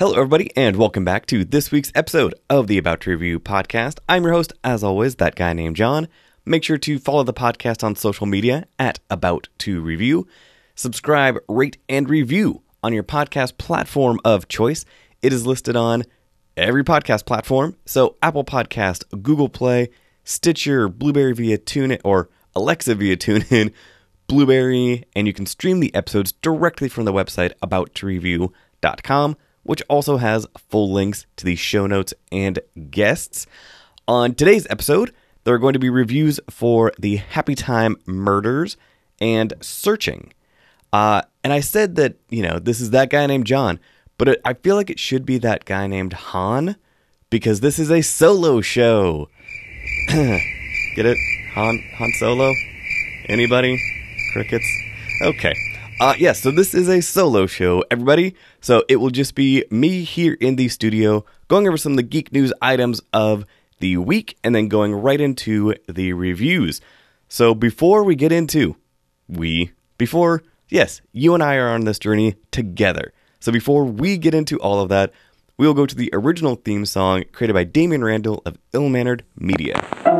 Hello, everybody, and welcome back to this week's episode of the About to Review podcast. I'm your host, as always, that guy named John. Make sure to follow the podcast on social media at About to Review. Subscribe, rate, and review on your podcast platform of choice. It is listed on every podcast platform. So Apple Podcast, Google Play, Stitcher, Blubrry via TuneIn, or Alexa via TuneIn, Blubrry, and you can stream the episodes directly from the website abouttoreview.com, which also has full links to the show notes and guests. On today's episode, there are going to be reviews for the Happy Time Murders and Searching. Uh, and I said that, you know, this is that guy named John, but it, I feel like it should be that guy named Han because this is a solo show. Get it? Han Han Solo? Anybody? Crickets? Okay. Uh yeah, so this is a solo show, everybody. So it will just be me here in the studio going over some of the geek news items of the week and then going right into the reviews. So before we get into we before yes, you and I are on this journey together. So before we get into all of that, we will go to the original theme song created by Damian Randall of Ill Mannered Media.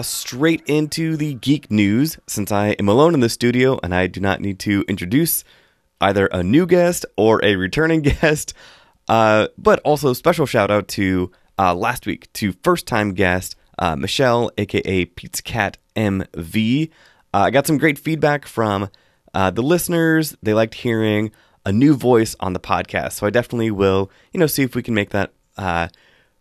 Uh, straight into the geek news since I am alone in the studio and I do not need to introduce either a new guest or a returning guest. Uh, but also, special shout out to uh, last week to first time guest uh, Michelle, aka Pizza Cat MV. Uh, I got some great feedback from the listeners. They liked hearing a new voice on the podcast, so I definitely will, you know, see if we can make that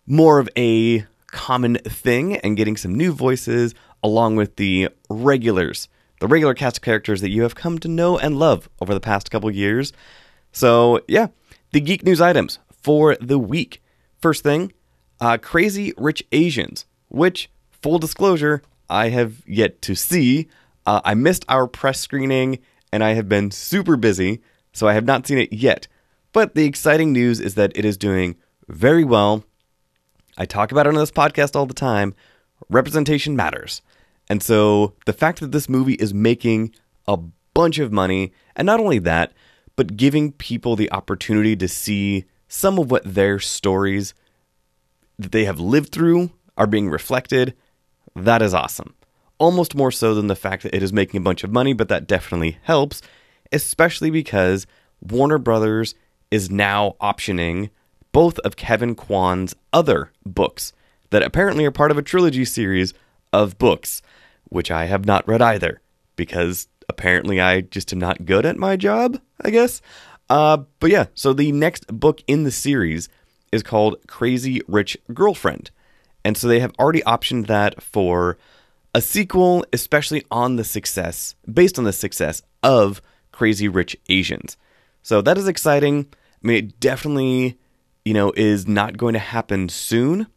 more of a common thing and getting some new voices along with the regulars, the regular cast of characters that you have come to know and love over the past couple years. So, yeah, the geek news items for the week. First thing, uh, Crazy Rich Asians, which, full disclosure, I have yet to see. Uh, I missed our press screening and I have been super busy, so I have not seen it yet. But the exciting news is that it is doing very well I talk about it on this podcast all the time. Representation matters. And so the fact that this movie is making a bunch of money, and not only that, but giving people the opportunity to see some of what their stories that they have lived through are being reflected, that is awesome. Almost more so than the fact that it is making a bunch of money, but that definitely helps, especially because Warner Brothers is now optioning both of Kevin Kwan's other books that apparently are part of a trilogy series of books, which I have not read either because apparently I just am not good at my job, I guess. Uh, but yeah, so the next book in the series is called Crazy Rich Girlfriend. And so they have already optioned that for a sequel, especially on the success, based on the success of Crazy Rich Asians. So that is exciting. I mean, it definitely you know, is not going to happen soon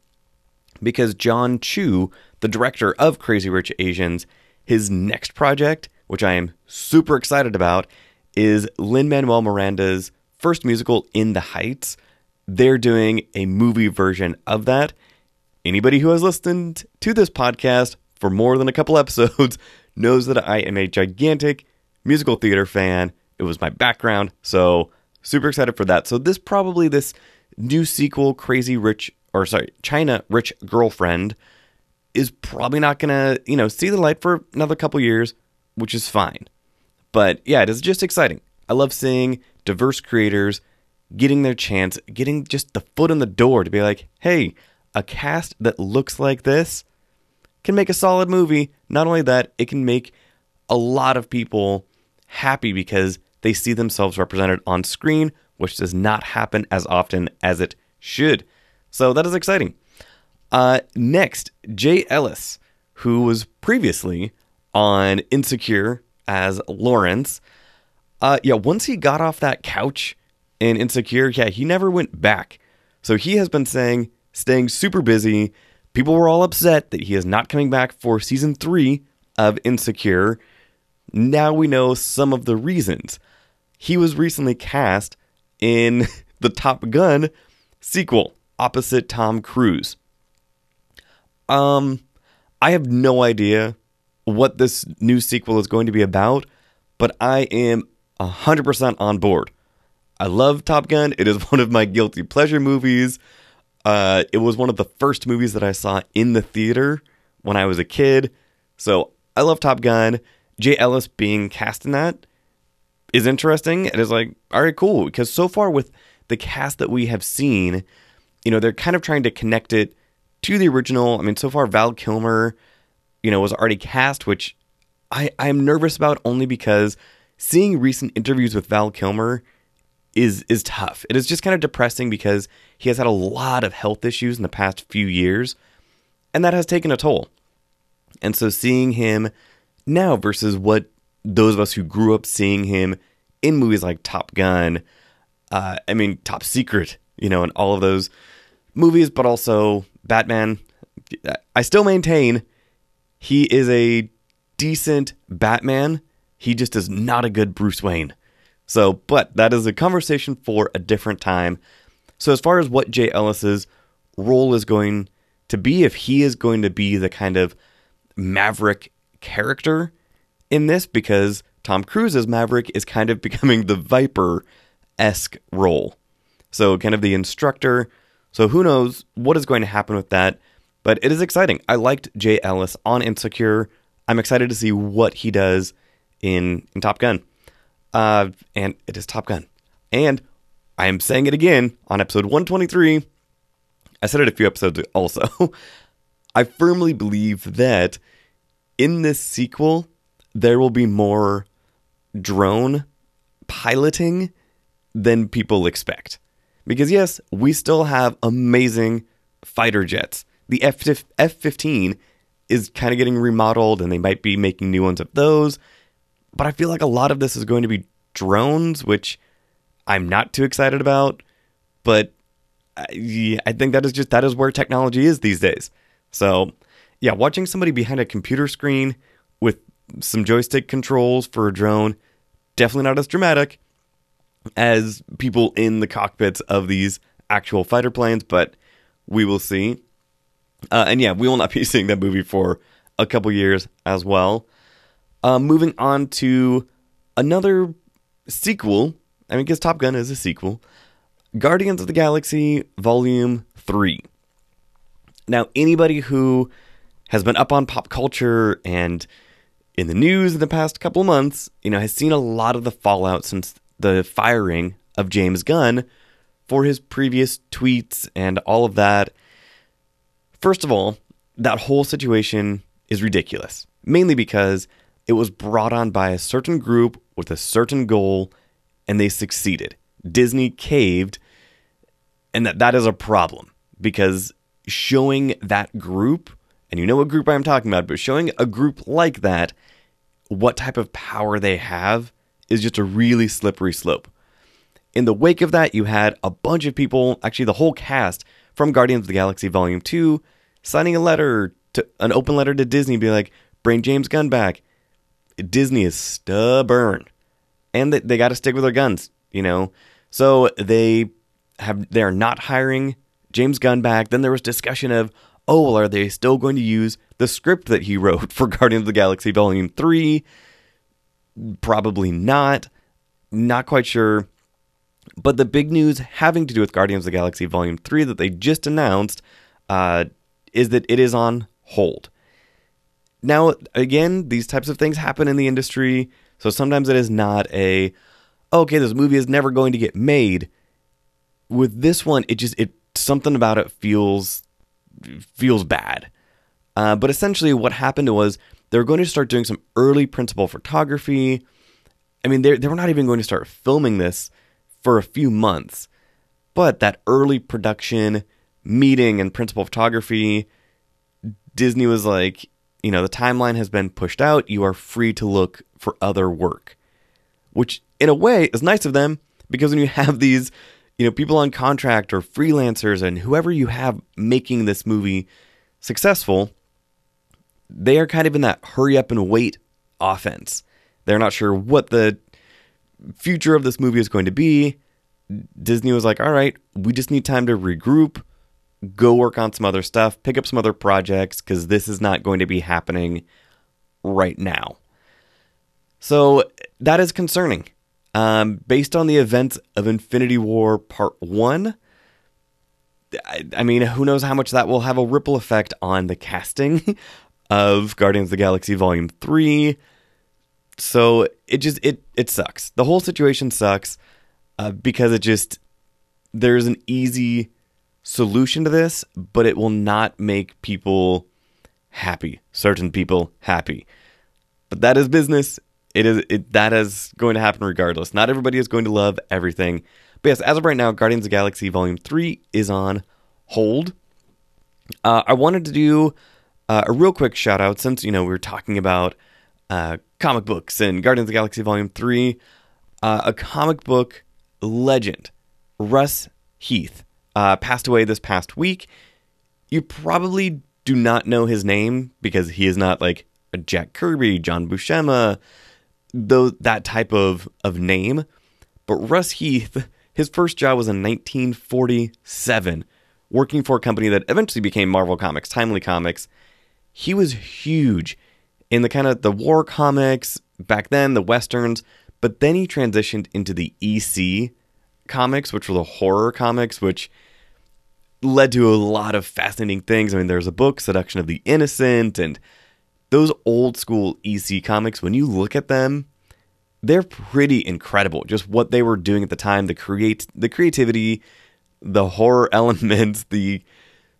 because Jon Chu, the director of Crazy Rich Asians, his next project, which I am super excited about, is Lin Manuel Miranda's first musical, In the Heights. They're doing a movie version of that. Anybody who has listened to this podcast for more than a couple episodes knows that I am a gigantic musical theater fan. It was my background, so super excited for that. So this probably this new sequel, Crazy Rich, or sorry, China Rich Girlfriend, is probably not gonna, you know, see the light for another couple years, which is fine. But yeah, it is just exciting. I love seeing diverse creators getting their chance, getting just the foot in the door to be like, hey, a cast that looks like this can make a solid movie. Not only that, it can make a lot of people happy because they see themselves represented on screen which does not happen as often as it should. So that is exciting. Uh, next, Jay Ellis, who was previously on Insecure as Lawrence. Uh, yeah, once he got off that couch in Insecure, yeah, he never went back. So he has been saying, staying super busy. People were all upset that he is not coming back for season three of Insecure. Now we know some of the reasons. He was recently cast in the Top Gun sequel opposite Tom Cruise. Um, I have no idea what this new sequel is going to be about, but I am 100% on board. I love Top Gun. It is one of my guilty pleasure movies. Uh, it was one of the first movies that I saw in the theater when I was a kid. So I love Top Gun. Jay Ellis being cast in that is interesting. and It is like, all right, cool. Because so far with the cast that we have seen, you know, they're kind of trying to connect it to the original. I mean, so far Val Kilmer, you know, was already cast, which I I am nervous about only because seeing recent interviews with Val Kilmer is is tough. It is just kind of depressing because he has had a lot of health issues in the past few years, and that has taken a toll. And so seeing him now versus what those of us who grew up seeing him in movies like Top Gun, uh, I mean Top Secret, you know, and all of those movies, but also Batman. I still maintain he is a decent Batman. He just is not a good Bruce Wayne. So, but that is a conversation for a different time. So, as far as what Jay Ellis's role is going to be, if he is going to be the kind of maverick character in this, because Tom Cruise's Maverick is kind of becoming the Viper esque role. So, kind of the instructor. So, who knows what is going to happen with that? But it is exciting. I liked Jay Ellis on Insecure. I'm excited to see what he does in, in Top Gun. Uh, and it is Top Gun. And I am saying it again on episode 123. I said it a few episodes also. I firmly believe that in this sequel, there will be more drone piloting than people expect. Because, yes, we still have amazing fighter jets. The F 15 is kind of getting remodeled, and they might be making new ones of those. But I feel like a lot of this is going to be drones, which I'm not too excited about. But I, I think that is just that is where technology is these days. So, yeah, watching somebody behind a computer screen some joystick controls for a drone, definitely not as dramatic as people in the cockpits of these actual fighter planes, but we will see. Uh, and yeah, we will not be seeing that movie for a couple years as well. Uh, moving on to another sequel. I mean, because Top Gun is a sequel. Guardians of the Galaxy Volume 3. Now, anybody who has been up on pop culture and in the news in the past couple of months, you know, has seen a lot of the fallout since the firing of James Gunn for his previous tweets and all of that. First of all, that whole situation is ridiculous, mainly because it was brought on by a certain group with a certain goal and they succeeded. Disney caved, and that, that is a problem because showing that group, and you know what group I'm talking about, but showing a group like that what type of power they have is just a really slippery slope. In the wake of that, you had a bunch of people, actually, the whole cast from Guardians of the Galaxy Volume 2, signing a letter to an open letter to Disney, be like, bring James Gunn back. Disney is stubborn, and they, they got to stick with their guns, you know. So they have they are not hiring James Gunn back. Then there was discussion of, oh, well, are they still going to use the script that he wrote for Guardians of the Galaxy Volume Three? Probably not. Not quite sure. But the big news having to do with Guardians of the Galaxy Volume 3 that they just announced uh, is that it is on hold. Now, again, these types of things happen in the industry, so sometimes it is not a okay, this movie is never going to get made. With this one, it just it something about it feels feels bad. Uh, but essentially, what happened was they were going to start doing some early principal photography. I mean, they they were not even going to start filming this for a few months, but that early production meeting and principal photography, Disney was like, you know, the timeline has been pushed out. You are free to look for other work, which in a way is nice of them because when you have these, you know, people on contract or freelancers and whoever you have making this movie successful, they are kind of in that hurry up and wait offense. They're not sure what the future of this movie is going to be. Disney was like, all right, we just need time to regroup, go work on some other stuff, pick up some other projects, because this is not going to be happening right now. So that is concerning. Um, based on the events of Infinity War Part 1, I, I mean, who knows how much that will have a ripple effect on the casting of Guardians of the Galaxy Volume 3. So it just it it sucks. The whole situation sucks uh, because it just there's an easy solution to this, but it will not make people happy. Certain people happy. But that is business. It is it that is going to happen regardless. Not everybody is going to love everything. But yes, as of right now, Guardians of Galaxy Volume 3 is on hold. Uh, I wanted to do uh, a real quick shout out since, you know, we were talking about uh, comic books and Guardians of Galaxy Volume 3. Uh, a comic book legend, Russ Heath, uh, passed away this past week. You probably do not know his name because he is not like a Jack Kirby, John Buscema, though that type of, of name. But Russ Heath, his first job was in 1947, working for a company that eventually became Marvel Comics, Timely Comics. He was huge in the kind of the war comics back then, the westerns, but then he transitioned into the EC comics, which were the horror comics, which led to a lot of fascinating things. I mean, there's a book, Seduction of the Innocent, and those old school EC comics, when you look at them, they're pretty incredible. Just what they were doing at the time, the create the creativity, the horror elements, the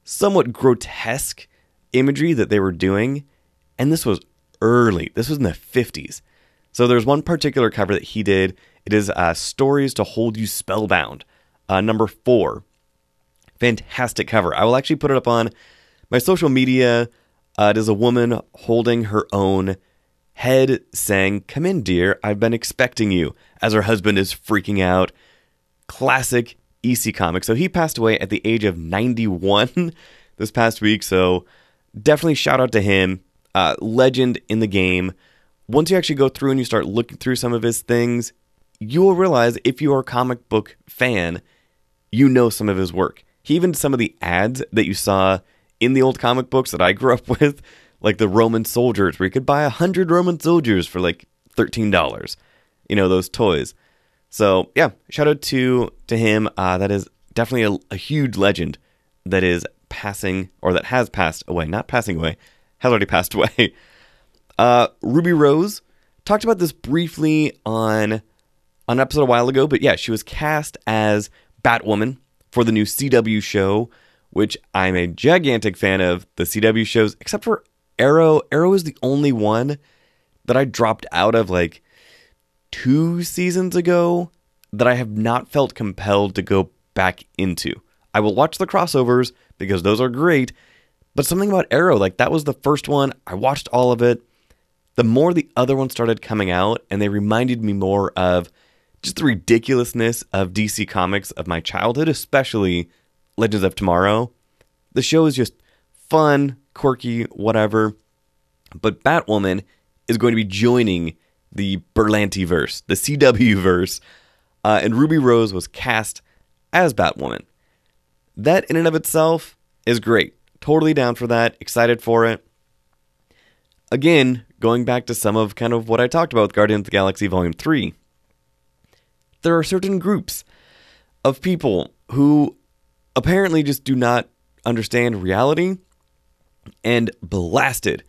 somewhat grotesque imagery that they were doing. And this was early. This was in the 50s. So there's one particular cover that he did. It is uh, Stories to Hold You Spellbound, uh, number four. Fantastic cover. I will actually put it up on my social media. Uh, it is a woman holding her own head saying, Come in, dear, I've been expecting you, as her husband is freaking out. Classic EC comic. So he passed away at the age of 91 this past week. So definitely shout out to him. Uh, legend in the game. Once you actually go through and you start looking through some of his things, you will realize if you are a comic book fan, you know some of his work. He even some of the ads that you saw in the old comic books that I grew up with, like the Roman soldiers, where you could buy a hundred Roman soldiers for like thirteen dollars. You know those toys. So yeah, shout out to to him. Uh, that is definitely a, a huge legend that is passing or that has passed away. Not passing away, has already passed away. Uh, Ruby Rose talked about this briefly on on an episode a while ago, but yeah, she was cast as Batwoman for the new CW show, which I'm a gigantic fan of the CW shows, except for Arrow. Arrow is the only one that I dropped out of like two seasons ago that I have not felt compelled to go back into. I will watch the crossovers because those are great, but something about Arrow, like that was the first one, I watched all of it. The more the other ones started coming out, and they reminded me more of just the ridiculousness of DC Comics of my childhood, especially Legends of Tomorrow. The show is just fun, quirky, whatever. But Batwoman is going to be joining the Berlanti verse, the CW verse, uh, and Ruby Rose was cast as Batwoman. That in and of itself is great. Totally down for that. Excited for it. Again, going back to some of kind of what I talked about with Guardians of the Galaxy Volume 3, there are certain groups of people who apparently just do not understand reality and blasted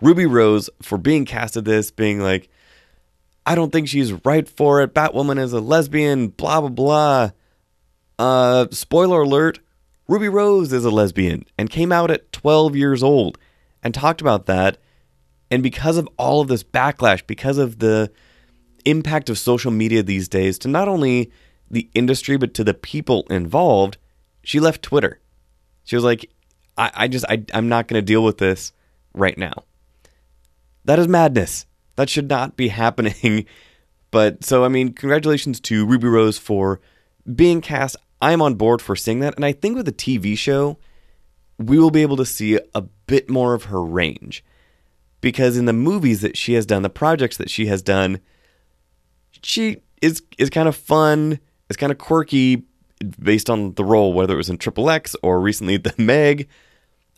Ruby Rose for being cast as this, being like, I don't think she's right for it. Batwoman is a lesbian, blah, blah, blah. Uh, spoiler alert Ruby Rose is a lesbian and came out at 12 years old and talked about that. And because of all of this backlash, because of the impact of social media these days to not only the industry, but to the people involved, she left Twitter. She was like, I, I just, I, I'm not going to deal with this right now. That is madness. That should not be happening But so, I mean, congratulations to Ruby Rose for being cast. I'm on board for seeing that. And I think with the TV show, we will be able to see a bit more of her range. Because in the movies that she has done, the projects that she has done, she is is kind of fun, it's kind of quirky based on the role, whether it was in Triple X or recently The Meg.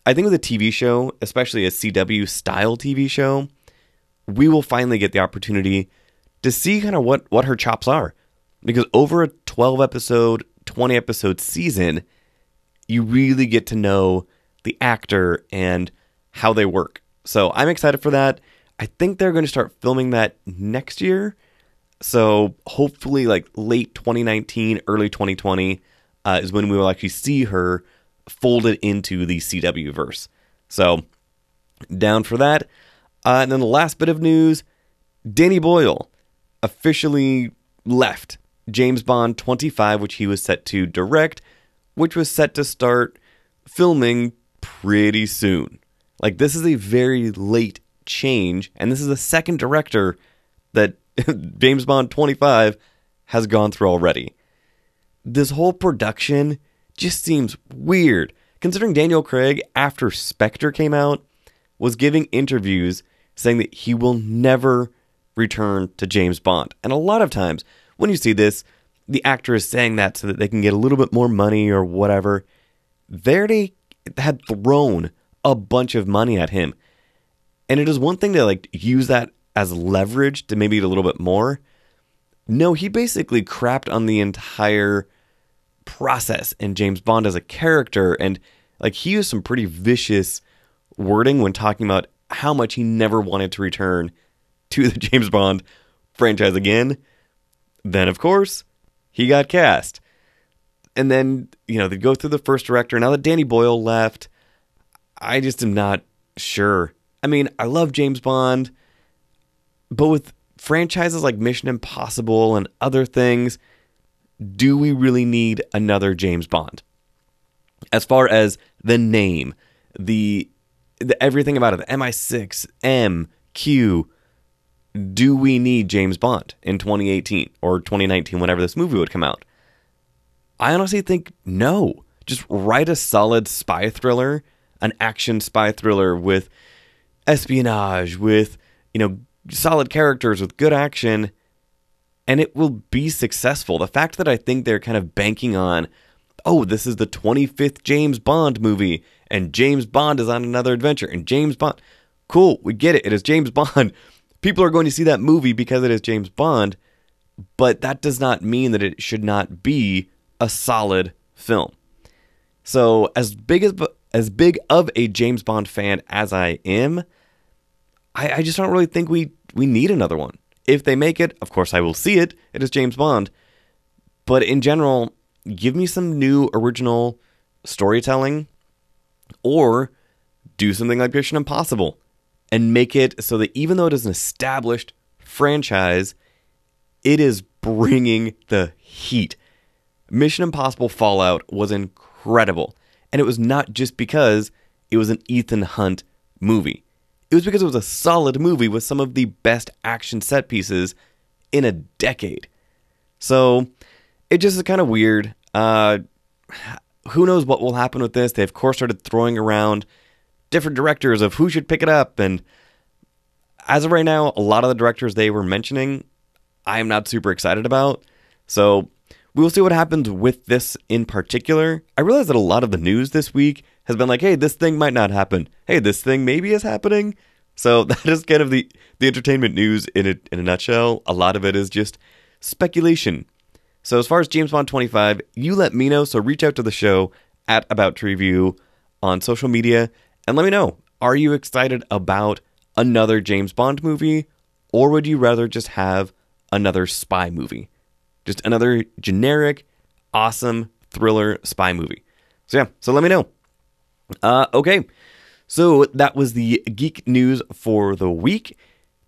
I think with a TV show, especially a CW style TV show, we will finally get the opportunity to see kind of what, what her chops are. Because over a 12 episode, 20 episode season, you really get to know the actor and how they work. So I'm excited for that. I think they're going to start filming that next year. So hopefully, like late 2019, early 2020 uh, is when we will actually see her folded into the CW verse. So down for that. Uh, and then the last bit of news Danny Boyle officially left James Bond 25, which he was set to direct, which was set to start filming pretty soon. Like, this is a very late change, and this is the second director that James Bond 25 has gone through already. This whole production just seems weird, considering Daniel Craig, after Spectre came out, was giving interviews saying that he will never return to James Bond. And a lot of times, when you see this, the actor is saying that so that they can get a little bit more money or whatever. Verdi had thrown a bunch of money at him. And it is one thing to like use that as leverage to maybe a little bit more. No, he basically crapped on the entire process and James Bond as a character. And like he used some pretty vicious wording when talking about how much he never wanted to return to the James Bond franchise again. Then, of course, he got cast. And then, you know, they go through the first director. Now that Danny Boyle left, I just am not sure. I mean, I love James Bond, but with franchises like Mission Impossible and other things, do we really need another James Bond? As far as the name, the, the everything about it, the MI6, M, Q, do we need James Bond in 2018 or 2019, whenever this movie would come out? I honestly think no. Just write a solid spy thriller, an action spy thriller with espionage, with, you know, solid characters, with good action, and it will be successful. The fact that I think they're kind of banking on, oh, this is the 25th James Bond movie, and James Bond is on another adventure, and James Bond. Cool, we get it. It is James Bond. People are going to see that movie because it is James Bond, but that does not mean that it should not be a solid film. So, as big as as big of a James Bond fan as I am, I, I just don't really think we we need another one. If they make it, of course I will see it. It is James Bond. But in general, give me some new original storytelling or do something like Mission Impossible and make it so that even though it is an established franchise, it is bringing the heat. Mission Impossible Fallout was incredible. And it was not just because it was an Ethan Hunt movie. It was because it was a solid movie with some of the best action set pieces in a decade. So it just is kind of weird. Uh, who knows what will happen with this? They, of course, started throwing around different directors of who should pick it up. And as of right now, a lot of the directors they were mentioning, I am not super excited about. So we will see what happens with this in particular. I realize that a lot of the news this week has been like, hey, this thing might not happen. Hey, this thing maybe is happening. So that is kind of the, the entertainment news in a, in a nutshell. A lot of it is just speculation. So as far as James Bond 25, you let me know. So reach out to the show at About to Review on social media and let me know. Are you excited about another James Bond movie? Or would you rather just have another spy movie? Just another generic, awesome thriller spy movie. So yeah, so let me know. Uh, okay, so that was the geek news for the week.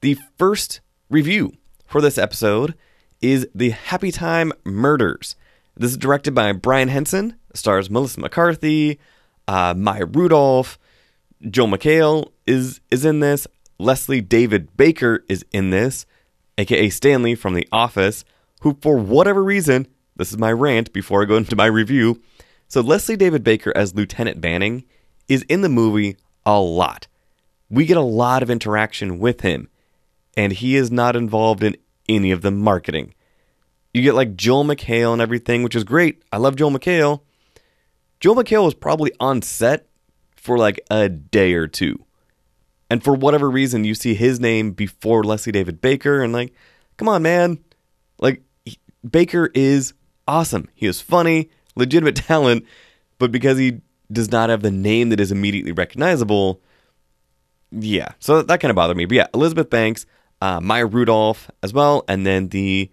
The first review for this episode is The Happy Time Murders. This is directed by Brian Henson, stars Melissa McCarthy, uh, Maya Rudolph, Joel McHale is is in this. Leslie David Baker is in this. aka Stanley from The Office, who, for whatever reason, this is my rant before I go into my review. So, Leslie David Baker as Lieutenant Banning is in the movie a lot. We get a lot of interaction with him, and he is not involved in any of the marketing. You get like Joel McHale and everything, which is great. I love Joel McHale. Joel McHale was probably on set for like a day or two. And for whatever reason, you see his name before Leslie David Baker, and like, come on, man. Like, he- Baker is awesome. He is funny, legitimate talent, but because he does not have the name that is immediately recognizable, yeah. So that kind of bothered me. But yeah, Elizabeth Banks, uh, Maya Rudolph as well, and then the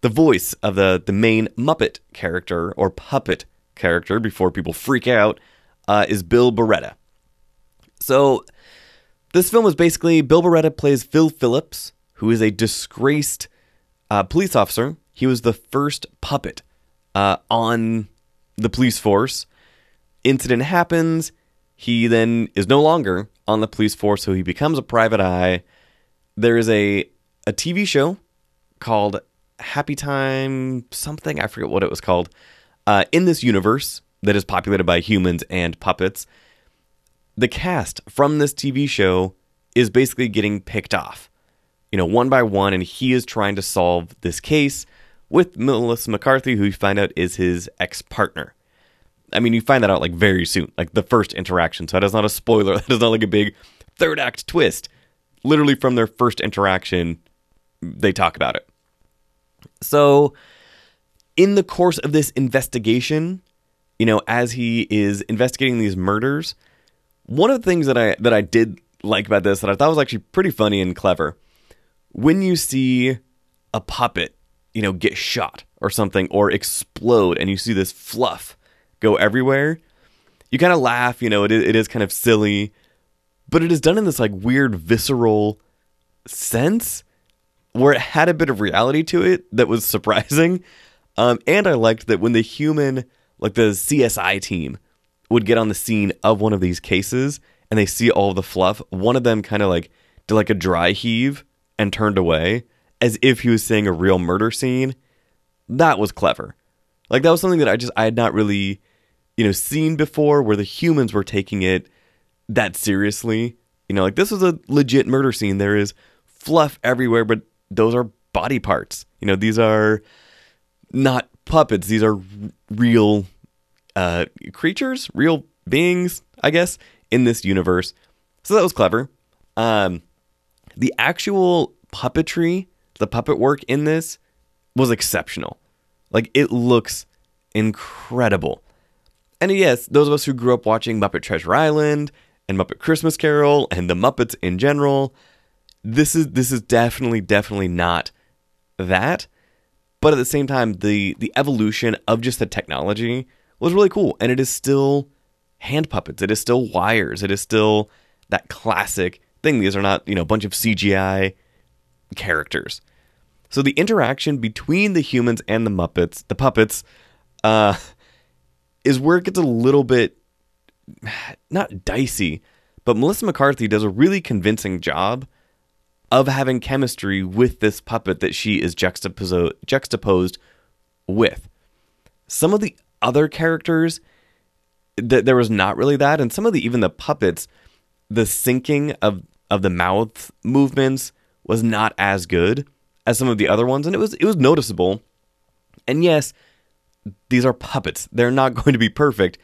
the voice of the the main Muppet character or puppet character before people freak out uh, is Bill Barretta. So this film is basically Bill Barretta plays Phil Phillips, who is a disgraced uh, police officer. He was the first puppet uh, on the police force. Incident happens. He then is no longer on the police force, so he becomes a private eye. There is a a TV show called Happy Time something. I forget what it was called. Uh, in this universe that is populated by humans and puppets, the cast from this TV show is basically getting picked off, you know, one by one, and he is trying to solve this case with Melissa McCarthy, who you find out is his ex partner. I mean, you find that out like very soon, like the first interaction. So that is not a spoiler. That is not like a big third act twist. Literally from their first interaction, they talk about it. So, in the course of this investigation, you know, as he is investigating these murders, one of the things that I that I did like about this that I thought was actually pretty funny and clever, when you see a puppet, you know, get shot or something or explode, and you see this fluff go everywhere, you kind of laugh. You know, it is, it is kind of silly, but it is done in this like weird visceral sense where it had a bit of reality to it that was surprising. Um, and I liked that when the human, like the CSI team, would get on the scene of one of these cases and they see all the fluff, one of them kind of like did like a dry heave and turned away as if he was seeing a real murder scene. That was clever. Like that was something that I just I had not really, you know, seen before where the humans were taking it that seriously. You know, like this was a legit murder scene. There is fluff everywhere, but those are body parts. You know, these are not puppets. These are real uh, creatures, real beings, I guess, in this universe. So that was clever. Um, the actual puppetry, the puppet work in this was exceptional. Like it looks incredible. And yes, those of us who grew up watching Muppet Treasure Island and Muppet Christmas Carol and the Muppets in general, this is this is definitely definitely not that. But at the same time, the the evolution of just the technology was really cool, and it is still hand puppets. It is still wires. It is still that classic thing. These are not you know a bunch of CGI characters. So the interaction between the humans and the Muppets, the puppets, uh, is where it gets a little bit not dicey, but Melissa McCarthy does a really convincing job of having chemistry with this puppet that she is juxtaposo- juxtaposed with. Some of the other characters, th- there was not really that, and some of the even the puppets, the syncing of of the mouth movements was not as good as some of the other ones, and it was it was noticeable. And yes, these are puppets; they're not going to be perfect.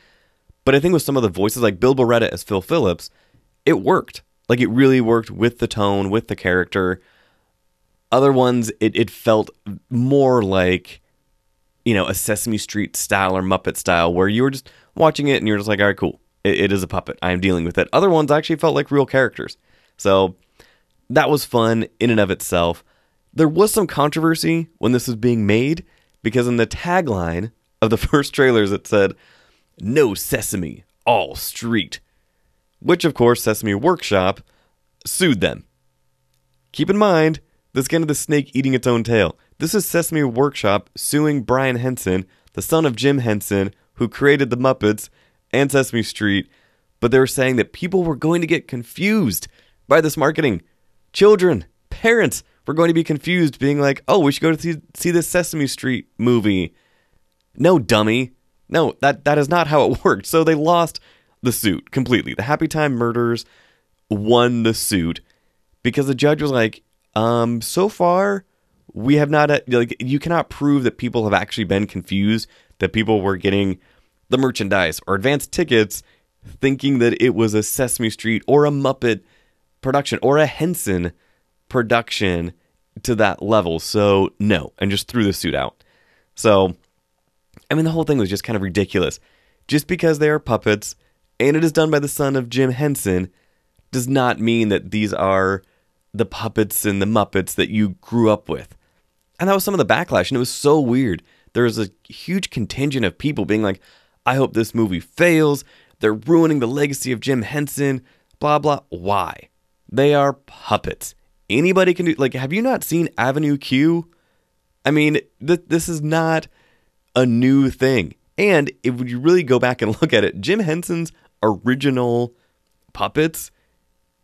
But I think with some of the voices, like Bill Barretta as Phil Phillips, it worked. Like it really worked with the tone, with the character. Other ones, it, it felt more like, you know, a Sesame Street style or Muppet style, where you were just watching it and you're just like, all right, cool. It, it is a puppet. I am dealing with it. Other ones actually felt like real characters. So that was fun in and of itself. There was some controversy when this was being made because in the tagline of the first trailers it said, No Sesame, all street. Which, of course, Sesame Workshop sued them. Keep in mind, this is kind of the snake eating its own tail. This is Sesame Workshop suing Brian Henson, the son of Jim Henson, who created the Muppets and Sesame Street, but they were saying that people were going to get confused by this marketing. Children, parents we're going to be confused, being like, oh, we should go to see, see this Sesame Street movie. No, dummy. No, that, that is not how it worked. So they lost the suit completely. The Happy Time Murders won the suit because the judge was like, um, so far, we have not, uh, like, you cannot prove that people have actually been confused, that people were getting the merchandise or advanced tickets thinking that it was a Sesame Street or a Muppet production or a Henson production to that level. So, no, and just threw the suit out. So, I mean, the whole thing was just kind of ridiculous. Just because they are puppets and it is done by the son of Jim Henson does not mean that these are the puppets and the Muppets that you grew up with. And that was some of the backlash, and it was so weird. There was a huge contingent of people being like, I hope this movie fails. They're ruining the legacy of Jim Henson, blah, blah. Why? They are puppets. Anybody can do, like, have you not seen Avenue Q? I mean, th- this is not a new thing. And if you really go back and look at it, Jim Henson's original puppets,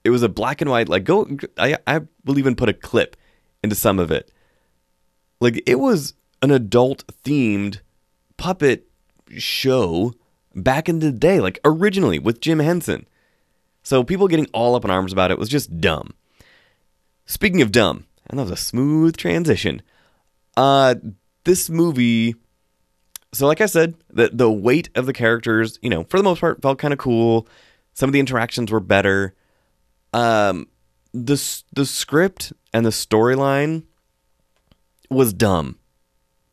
it was a black and white, like, go, I, I will even put a clip into some of it. Like, it was an adult themed puppet show back in the day, like originally with Jim Henson. So people getting all up in arms about it was just dumb. Speaking of dumb, and that was a smooth transition. Uh this movie so like I said, the the weight of the characters, you know, for the most part felt kind of cool. Some of the interactions were better. Um the the script and the storyline was dumb.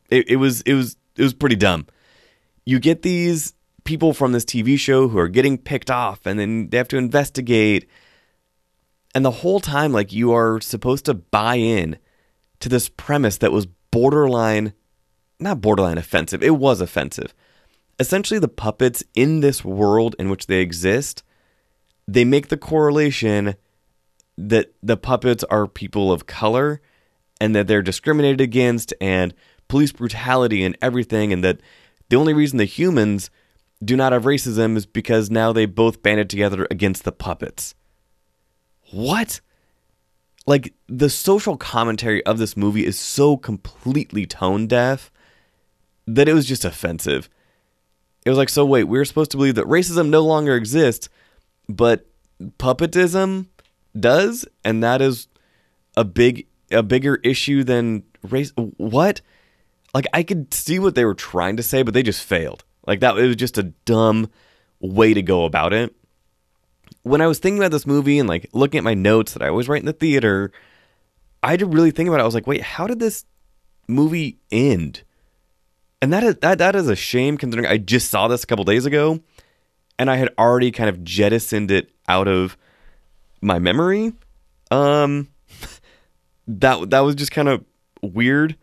It, it was it was it was pretty dumb. You get these people from this TV show who are getting picked off and then they have to investigate. And the whole time, like, you are supposed to buy in to this premise that was borderline, not borderline offensive, it was offensive. Essentially, the puppets in this world in which they exist, they make the correlation that the puppets are people of color and that they're discriminated against and police brutality and everything, and that the only reason the humans do not have racism is because now they both banded together against the puppets. What? Like, the social commentary of this movie is so completely tone deaf that it was just offensive. It was like, so wait, we are supposed to believe that racism no longer exists, but puppetism does, and that is a big a bigger issue than race. What? Like I could see what they were trying to say, but they just failed. Like that it was just a dumb way to go about it. When I was thinking about this movie and like looking at my notes that I always write in the theater, I had to really think about it. I was like, wait, how did this movie end? And that is that that is a shame considering I just saw this a couple days ago and I had already kind of jettisoned it out of my memory. Um that that was just kind of weird.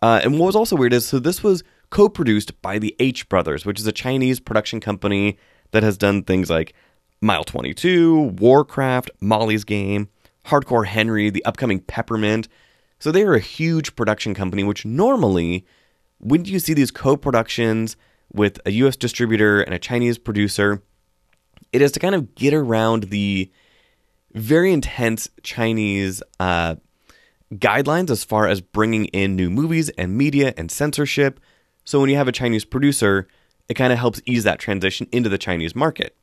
Uh, and what was also weird is so this was co-produced by the H Brothers, which is a Chinese production company that has done things like Mile 22, Warcraft, Molly's Game, Hardcore Henry, the upcoming Peppermint. So they are a huge production company, which normally, when you see these co-productions with a US distributor and a Chinese producer, it is to kind of get around the very intense Chinese uh, guidelines as far as bringing in new movies and media and censorship. So when you have a Chinese producer, it kind of helps ease that transition into the Chinese market.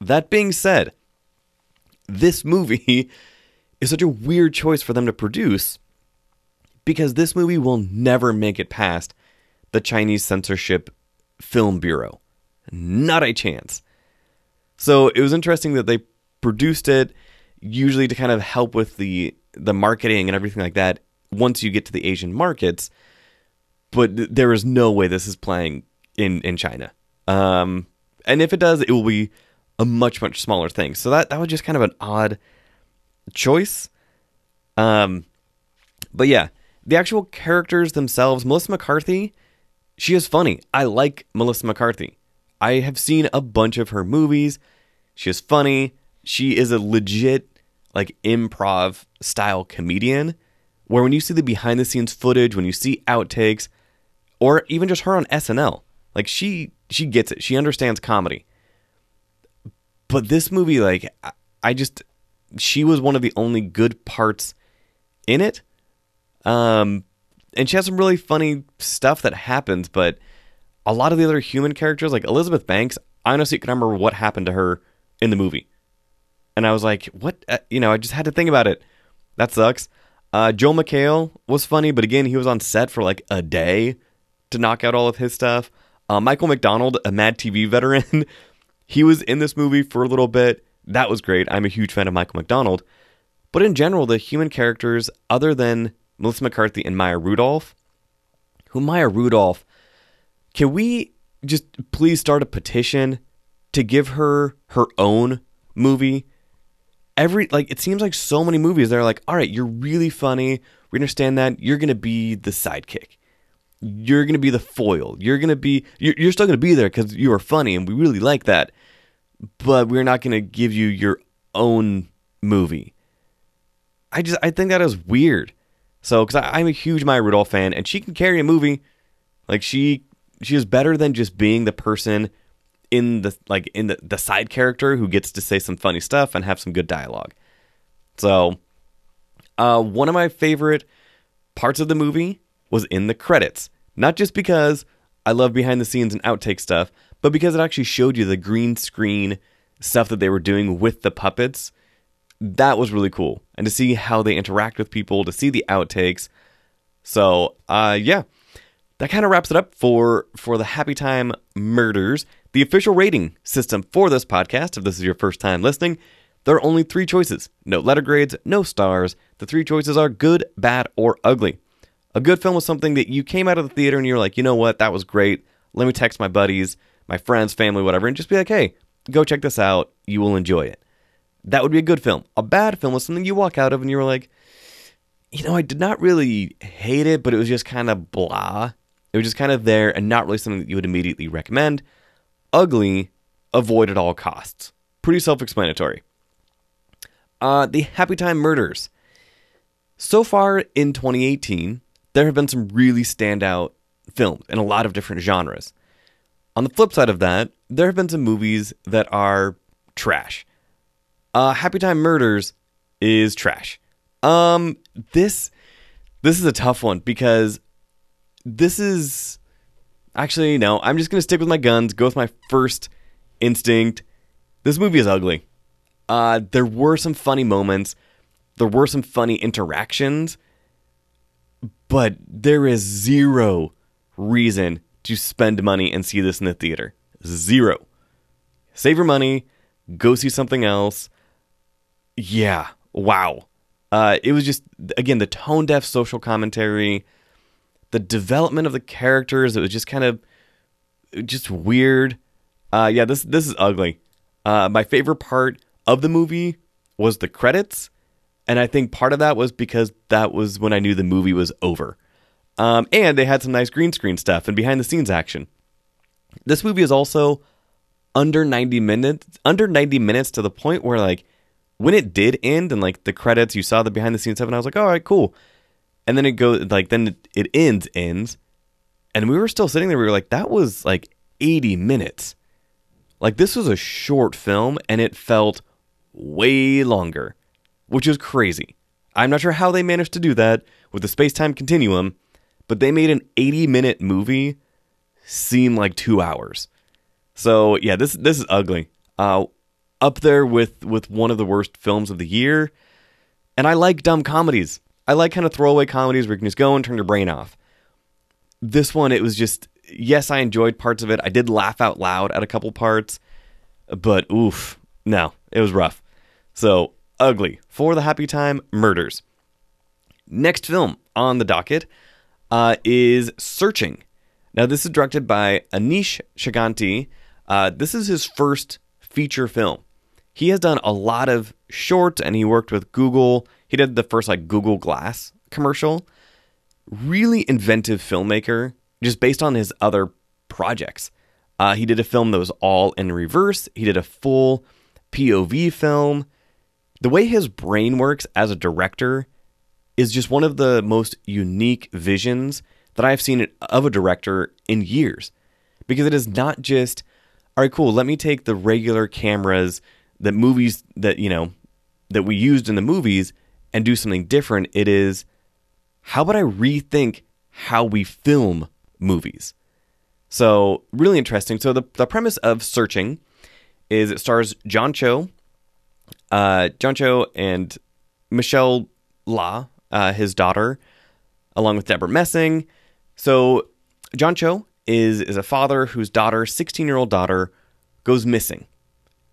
That being said, this movie is such a weird choice for them to produce because this movie will never make it past the Chinese censorship film bureau. Not a chance. So it was interesting that they produced it usually to kind of help with the the marketing and everything like that once you get to the Asian markets. But there is no way this is playing in in China. Um, and if it does, it will be a much much smaller thing. So that that was just kind of an odd choice. Um, but yeah, the actual characters themselves, Melissa McCarthy, she is funny. I like Melissa McCarthy. I have seen a bunch of her movies. She is funny. She is a legit like improv style comedian where when you see the behind the scenes footage, when you see outtakes, or even just her on SNL, like she she gets it. She understands comedy. But this movie, like I just she was one of the only good parts in it. Um, and she has some really funny stuff that happens, but a lot of the other human characters, like Elizabeth Banks, I honestly can't remember what happened to her in the movie. And I was like, what? Uh, you know, I just had to think about it. That sucks. Uh, McHale was funny, but again, he was on set for like a day to knock out all of his stuff. Uh, Michael McDonald, a Mad TV veteran, he was in this movie for a little bit. That was great. I'm a huge fan of Michael McDonald. But in general, the human characters, other than Melissa McCarthy and Maya Rudolph, who Maya Rudolph, can we just please start a petition to give her her own movie? Every like it seems like so many movies they're like, all right, you're really funny. We understand that you're gonna be the sidekick. You're gonna be the foil. You're gonna be you're, you're still gonna be there because you are funny and we really like that. But we're not gonna give you your own movie. I just I think that is weird. So because I'm a huge Maya Rudolph fan and she can carry a movie, like she she is better than just being the person in the like in the, the side character who gets to say some funny stuff and have some good dialogue. So uh, one of my favorite parts of the movie was in the credits. Not just because I love behind the scenes and outtake stuff, but because it actually showed you the green screen stuff that they were doing with the puppets. That was really cool. And to see how they interact with people, to see the outtakes. So, uh, yeah, that kind of wraps it up for for the Happy Time Murders. The official rating system for this podcast, if this is your first time listening, there are only three choices. No letter grades, no stars. The three choices are good, bad, or ugly. A good film was something that you came out of the theater and you're like, you know what, that was great. Let me text my buddies, my friends, family, whatever, and just be like, hey, go check this out. You will enjoy it. That would be a good film. A bad film was something you walk out of and you were like, you know, I did not really hate it, but it was just kind of blah. It was just kind of there and not really something that you would immediately recommend. Ugly, avoid at all costs. Pretty self explanatory. Uh, the Happy Time Murders. So far in 2018, there have been some really standout films in a lot of different genres. On the flip side of that, there have been some movies that are trash. Uh, Happy Time Murders is trash. Um, this this is a tough one because this is actually no. I'm just gonna stick with my guns. Go with my first instinct. This movie is ugly. Uh, there were some funny moments. There were some funny interactions but there is zero reason to spend money and see this in the theater. Zero. Save your money, go see something else. Yeah, wow. Uh, it was just again the tone deaf social commentary, the development of the characters. It was just kind of just weird. Uh, yeah, this this is ugly. Uh, my favorite part of the movie was the credits and I think part of that was because that was when I knew the movie was over. Um, and they had some nice green screen stuff and behind the scenes action. This movie is also under 90 minutes, under 90 minutes to the point where like when it did end and like the credits, you saw the behind the scenes stuff, and I was like, all right, cool. And then it goes like then it, it ends, ends, and we were still sitting there. We were like, that was like 80 minutes. Like this was a short film, and it felt way longer which is crazy. I'm not sure how they managed to do that with the space time continuum, but they made an 80 minute movie seem like two hours. So yeah, this this is ugly. Uh, up there with with one of the worst films of the year. And I like dumb comedies. I like kind of throwaway comedies where you can just go and turn your brain off. This one, it was just yes, I enjoyed parts of it. I did laugh out loud at a couple parts, but oof, no, it was rough. So ugly for the Happy Time Murders. Next film on the docket uh, is Searching. Now, this is directed by Aneesh Chaganty. Uh, this is his first feature film. He has done a lot of shorts and he worked with Google. He did the first like Google Glass commercial. Really inventive filmmaker, just based on his other projects. Uh, he did a film that was all in reverse. He did a full POV film the way his brain works as a director is just one of the most unique visions that I've seen of a director in years. Because it is not just, all right, cool, let me take the regular cameras that movies that, you know, that we used in the movies and do something different. It is how about I rethink how we film movies? So, really interesting. So, the, the premise of Searching is it stars John Cho, uh, John Cho and Michelle La, uh, his daughter, along with Debra Messing. So, John Cho is, is a father whose daughter, 16 year old daughter, goes missing.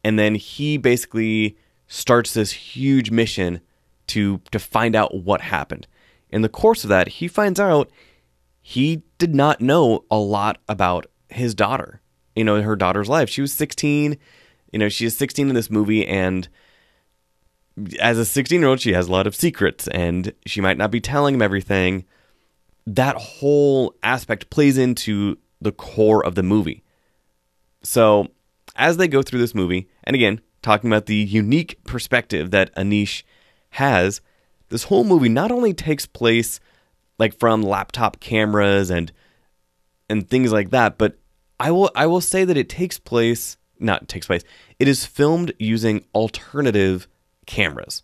And then he basically starts this huge mission to, to find out what happened. In the course of that, he finds out he did not know a lot about his daughter, you know, her daughter's life. She was 16, you know, she is 16 in this movie, and as a 16 year old, she has a lot of secrets, and she might not be telling him everything. That whole aspect plays into the core of the movie. So, as they go through this movie, and again, talking about the unique perspective that Aneesh has, this whole movie not only takes place like from laptop cameras and and things like that, but I will I will say that it takes place not takes place. It is filmed using alternative cameras.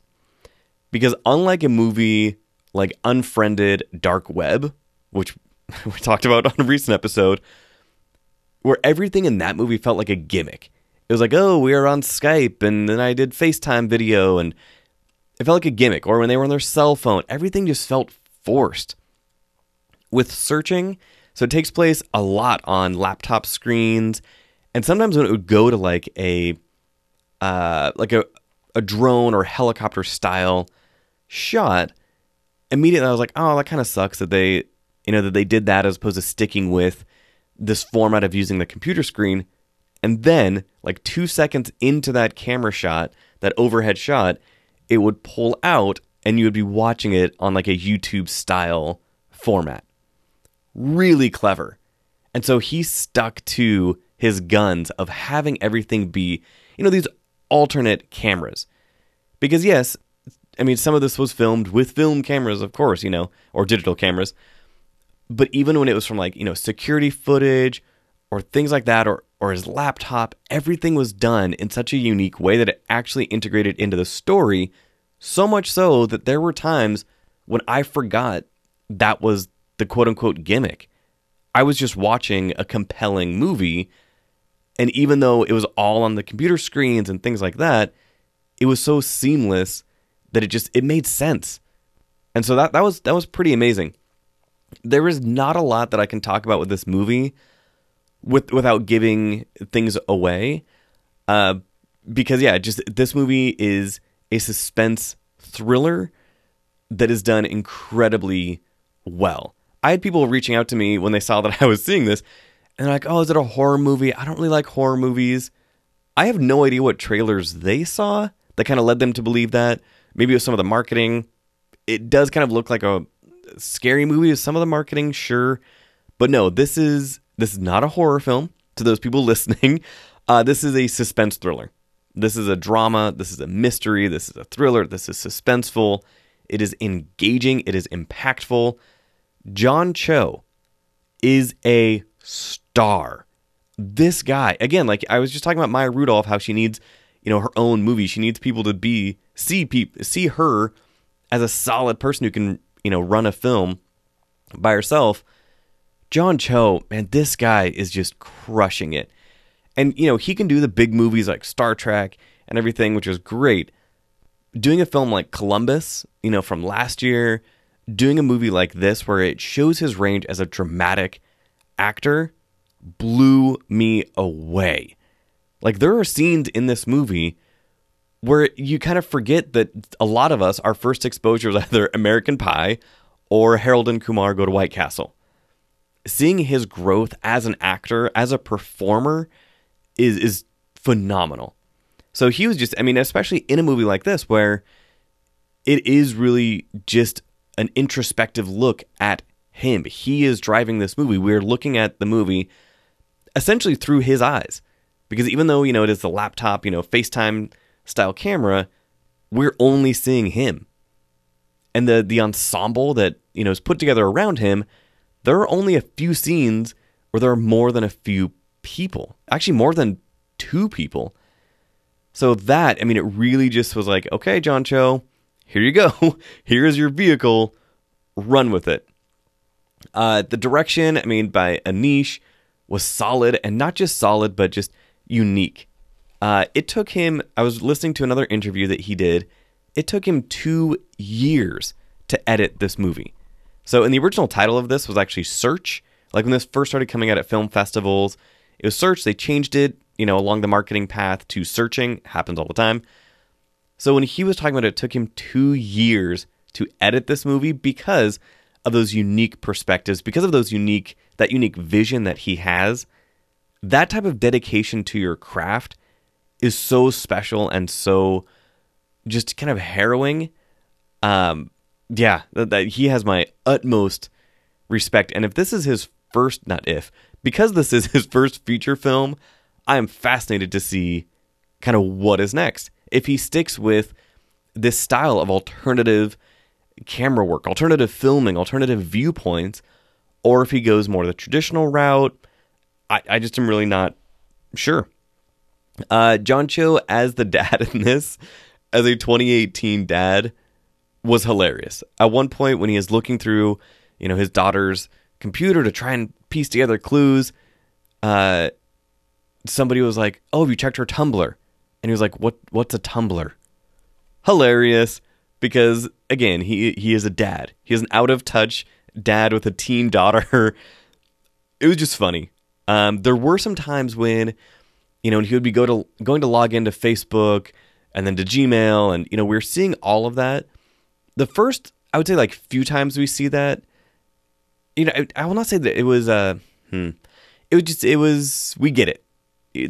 Because unlike a movie like Unfriended Dark Web, which we talked about on a recent episode, where everything in that movie felt like a gimmick. It was like, oh, we are on Skype, and then I did FaceTime video, and it felt like a gimmick. Or when they were on their cell phone, everything just felt forced. With searching, so it takes place a lot on laptop screens, and sometimes when it would go to like a uh, like a, a drone or helicopter style shot, immediately I was like, oh, that kind of sucks that they you know that they did that as opposed to sticking with this format of using the computer screen. And then, like two seconds into that camera shot, that overhead shot, it would pull out and you would be watching it on like a YouTube style format. Really clever. And so he stuck to his guns of having everything be, you know, these alternate cameras. Because, yes, I mean, some of this was filmed with film cameras, of course, you know, or digital cameras. But even when it was from like, you know, security footage or things like that, or, or his laptop, everything was done in such a unique way that it actually integrated into the story. So much so that there were times when I forgot that was the quote unquote gimmick. I was just watching a compelling movie. And even though it was all on the computer screens and things like that, it was so seamless that it just it made sense. And so that that was that was pretty amazing. There is not a lot that I can talk about with this movie with without giving things away. Uh because yeah, just this movie is a suspense thriller that is done incredibly well. I had people reaching out to me when they saw that I was seeing this, and like, "Oh, is it a horror movie?" I don't really like horror movies. I have no idea what trailers they saw that kind of led them to believe that. Maybe it was some of the marketing. It does kind of look like a scary movie with some of the marketing, sure, but no, this is this is not a horror film. To those people listening, uh, this is a suspense thriller. This is a drama. This is a mystery. This is a thriller. This is suspenseful. It is engaging. It is impactful. John Cho is a star. This guy, again, like I was just talking about Maya Rudolph, how she needs, you know, her own movie. She needs people to be see people see her as a solid person who can, you know, run a film by herself. John Cho, man, this guy is just crushing it. And you know, he can do the big movies like Star Trek and everything, which is great. Doing a film like Columbus, you know, from last year, doing a movie like this where it shows his range as a dramatic actor blew me away. Like there are scenes in this movie where you kind of forget that a lot of us our first exposure is either American Pie or Harold and Kumar go to White Castle. Seeing his growth as an actor, as a performer is is phenomenal. So he was just I mean especially in a movie like this where it is really just an introspective look at him. He is driving this movie. We're looking at the movie essentially through his eyes. Because even though, you know, it is the laptop, you know, FaceTime style camera, we're only seeing him. And the the ensemble that, you know, is put together around him, there are only a few scenes where there are more than a few people. Actually more than two people. So that, I mean, it really just was like, okay, John Cho, here you go. Here is your vehicle. Run with it. Uh, the direction, I mean, by Aneesh was solid, and not just solid, but just unique. Uh, it took him, I was listening to another interview that he did, it took him two years to edit this movie. So, in the original title of this was actually Search. Like when this first started coming out at film festivals, it was Search. They changed it, you know, along the marketing path to Searching. Happens all the time. So, when he was talking about it, it took him two years to edit this movie because of those unique perspectives, because of those unique, that unique vision that he has. That type of dedication to your craft is so special and so just kind of harrowing. Um, yeah, that, that he has my utmost respect. And if this is his first, not if, because this is his first feature film, I am fascinated to see kind of what is next. If he sticks with this style of alternative camera work, alternative filming, alternative viewpoints, or if he goes more the traditional route, I, I just am really not sure. Uh, John Cho as the dad in this, as a 2018 dad, was hilarious. At one point, when he is looking through, you know, his daughter's computer to try and piece together clues, uh, somebody was like, "Oh, have you checked her Tumblr?" And he was like, "What? What's a Tumblr?" Hilarious, because again, he he is a dad. He is an out of touch dad with a teen daughter. it was just funny. Um, there were some times when, you know, he would be go to going to log into Facebook and then to Gmail, and you know, we are seeing all of that. The first, I would say, like few times we see that, you know, I, I will not say that it was uh, hmm, it was just it was we get it.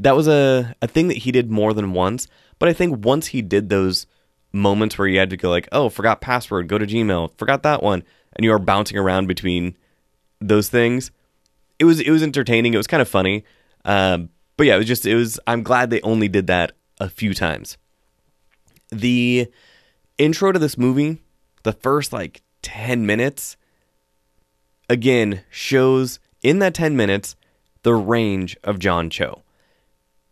That was a a thing that he did more than once, but I think once he did those moments where you had to go like, oh, forgot password, go to Gmail, forgot that one, and you are bouncing around between those things. It was it was entertaining. It was kind of funny. Um, but yeah, it was just it was. I'm glad they only did that a few times. The intro to this movie, the first like ten minutes, again shows in that ten minutes the range of John Cho.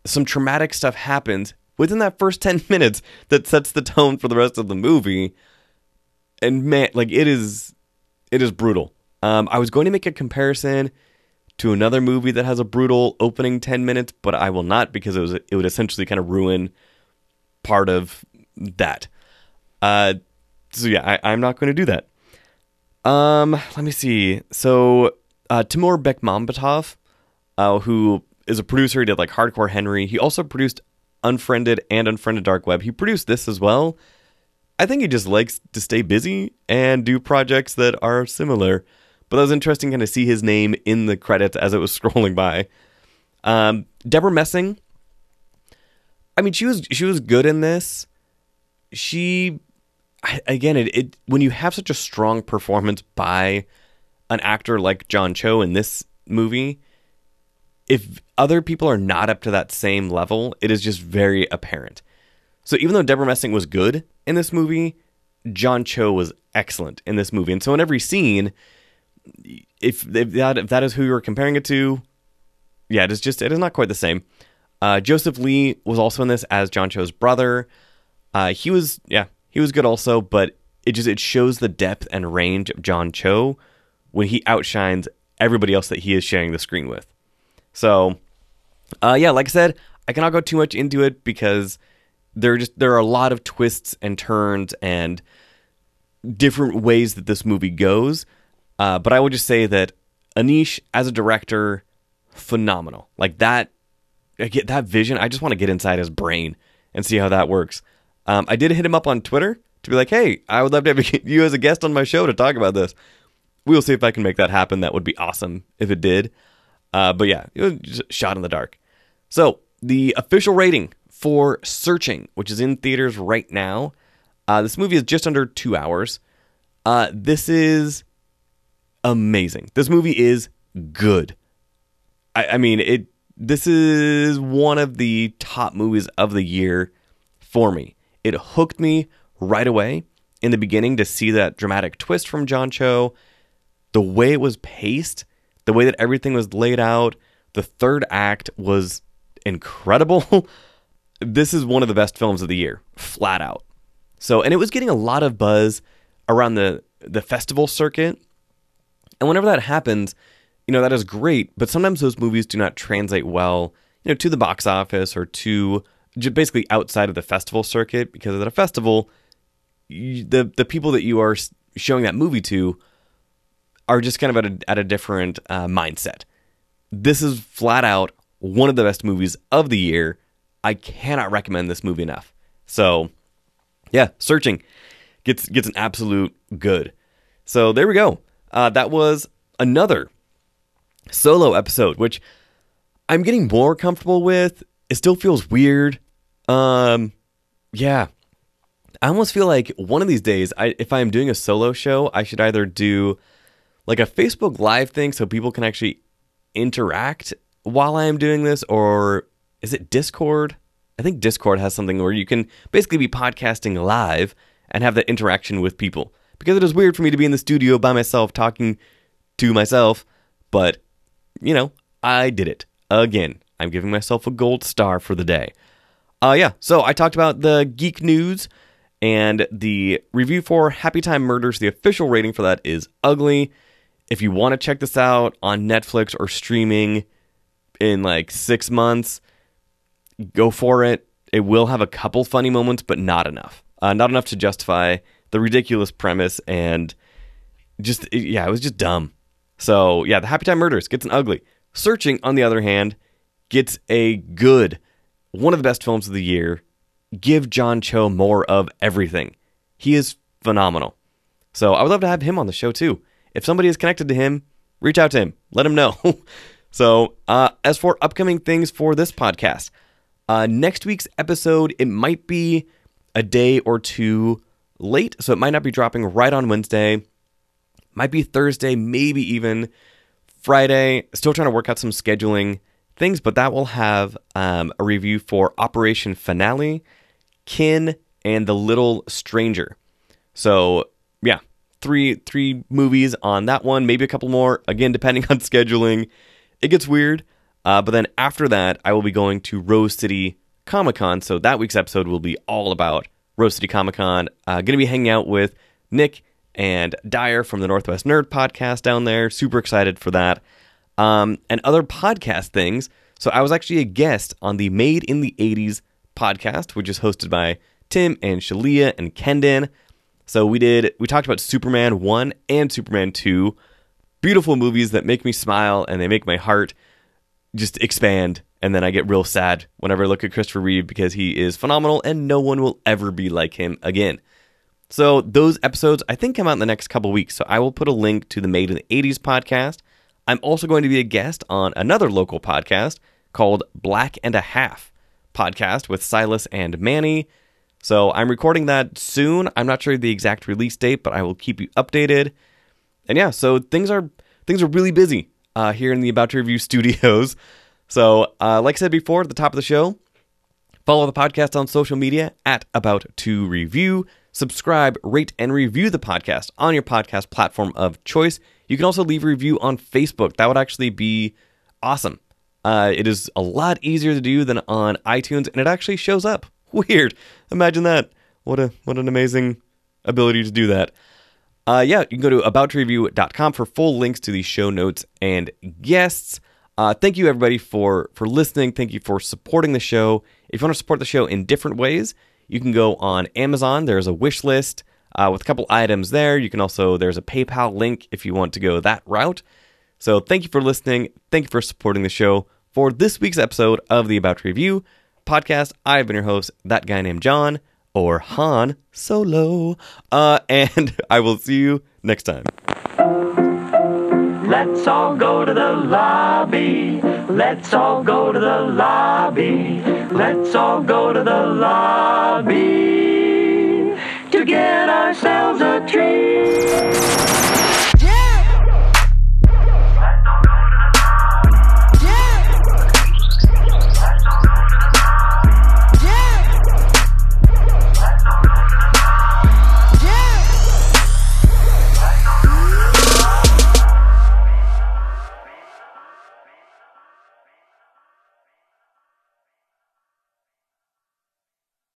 Some traumatic stuff happens within that first 10 minutes that sets the tone for the rest of the movie. And man like it is it is brutal. Um, i was going to make a comparison to another movie that has a brutal opening 10 minutes but i will not because it was it would essentially kind of ruin part of that. Uh, so yeah I, i'm not going to do that. Um let me see. So uh, timur bekmambetov uh, who is a producer he did like hardcore henry. He also produced Unfriended and Unfriended Dark Web. He produced this as well. I think he just likes to stay busy and do projects that are similar. But that was interesting kind of see his name in the credits as it was scrolling by. Um, Debra Messing. I mean, she was she was good in this. She again, it, it when you have such a strong performance by an actor like John Cho in this movie, if other people are not up to that same level, it is just very apparent. So even though Debra Messing was good in this movie, John Cho was excellent in this movie. And so in every scene, if, if that if that is who you're comparing it to, yeah, it is just it is not quite the same. Uh, Joseph Lee was also in this as John Cho's brother. Uh, he was yeah he was good also, but it just it shows the depth and range of John Cho when he outshines everybody else that he is sharing the screen with. So, uh, yeah, like I said, I cannot go too much into it because there are just there are a lot of twists and turns and different ways that this movie goes. Uh, but I would just say that Aneesh as a director, phenomenal. Like that, I get that vision. I just want to get inside his brain and see how that works. Um, I did hit him up on Twitter to be like, "Hey, I would love to have you as a guest on my show to talk about this." We'll see if I can make that happen. That would be awesome if it did. Uh, but yeah, it was shot in the dark. So the official rating for Searching, which is in theaters right now, uh, this movie is just under two hours. Uh, this is amazing. This movie is good. I, I mean, it. This is one of the top movies of the year for me. It hooked me right away in the beginning to see that dramatic twist from John Cho. The way it was paced the way that everything was laid out. The third act was incredible. this is one of the best films of the year, flat out. So, and it was getting a lot of buzz around the the festival circuit. And whenever that happens, you know, that is great, but sometimes those movies do not translate well, you know, to the box office or to basically outside of the festival circuit because at a festival, you, the the people that you are showing that movie to are just kind of at a, at a different uh, mindset. This is flat out one of the best movies of the year. I cannot recommend this movie enough. So, yeah, searching gets gets an absolute good. So there we go. Uh, that was another solo episode, which I'm getting more comfortable with. It still feels weird. Um, yeah, I almost feel like one of these days, I, if I'm doing a solo show, I should either do like a Facebook Live thing so people can actually interact while I am doing this, or is it Discord? I think Discord has something where you can basically be podcasting live and have that interaction with people. Because it is weird for me to be in the studio by myself talking to myself, but you know, I did it again. I'm giving myself a gold star for the day. Uh, yeah, so I talked about the geek news and the review for Happy Time Murders. The official rating for that is ugly. If you want to check this out on Netflix or streaming in like six months, go for it. It will have a couple funny moments, but not enough. Uh, not enough to justify the ridiculous premise and just, yeah, it was just dumb. So, yeah, the Happy Time Murders gets an ugly. Searching, on the other hand, gets a good, one of the best films of the year. Give John Cho more of everything. He is phenomenal. So, I would love to have him on the show too. If somebody is connected to him, reach out to him, let him know. so, uh, as for upcoming things for this podcast, uh, next week's episode, it might be a day or two late, so it might not be dropping right on Wednesday. Might be Thursday, maybe even Friday. Still trying to work out some scheduling things, but that will have um, a review for Operation Finale, Kin, and The Little Stranger. So yeah, three three movies on that one, maybe a couple more. Again, depending on scheduling, it gets weird. Uh, but then after that, I will be going to Rose City Comic Con. So that week's episode will be all about Rose City Comic Con. Uh, going to be hanging out with Nick and Dyer from the Northwest Nerd podcast down there. Super excited for that. Um, and other podcast things. So I was actually a guest on the Made in the 80s podcast, which is hosted by Tim and Shalia and Kendon. So we did we talked about Superman 1 and Superman 2. Beautiful movies that make me smile and they make my heart just expand and then I get real sad whenever I look at Christopher Reeve because he is phenomenal and no one will ever be like him again. So those episodes I think come out in the next couple weeks. So I will put a link to the Made in the 80s podcast. I'm also going to be a guest on another local podcast called Black and a Half podcast with Silas and Manny. So I'm recording that soon. I'm not sure the exact release date, but I will keep you updated. And yeah, so things are things are really busy uh, here in the About to Review studios. So, uh, like I said before at the top of the show, follow the podcast on social media at About to Review. Subscribe, rate, and review the podcast on your podcast platform of choice. You can also leave a review on Facebook. That would actually be awesome. Uh, it is a lot easier to do than on iTunes, and it actually shows up. Weird. Imagine that. What a what an amazing ability to do that. Uh, yeah, you can go to aboutreview.com for full links to the show notes and guests. Uh, thank you everybody for for listening. Thank you for supporting the show. If you want to support the show in different ways, you can go on Amazon. There's a wish list uh, with a couple items there. You can also there's a PayPal link if you want to go that route. So thank you for listening. Thank you for supporting the show. For this week's episode of the About Review podcast, I've been your host, that guy named John or Han Solo. Uh, and I will see you next time. Let's all go to the lobby. Let's all go to the lobby. Let's all go to the lobby to get ourselves a treat.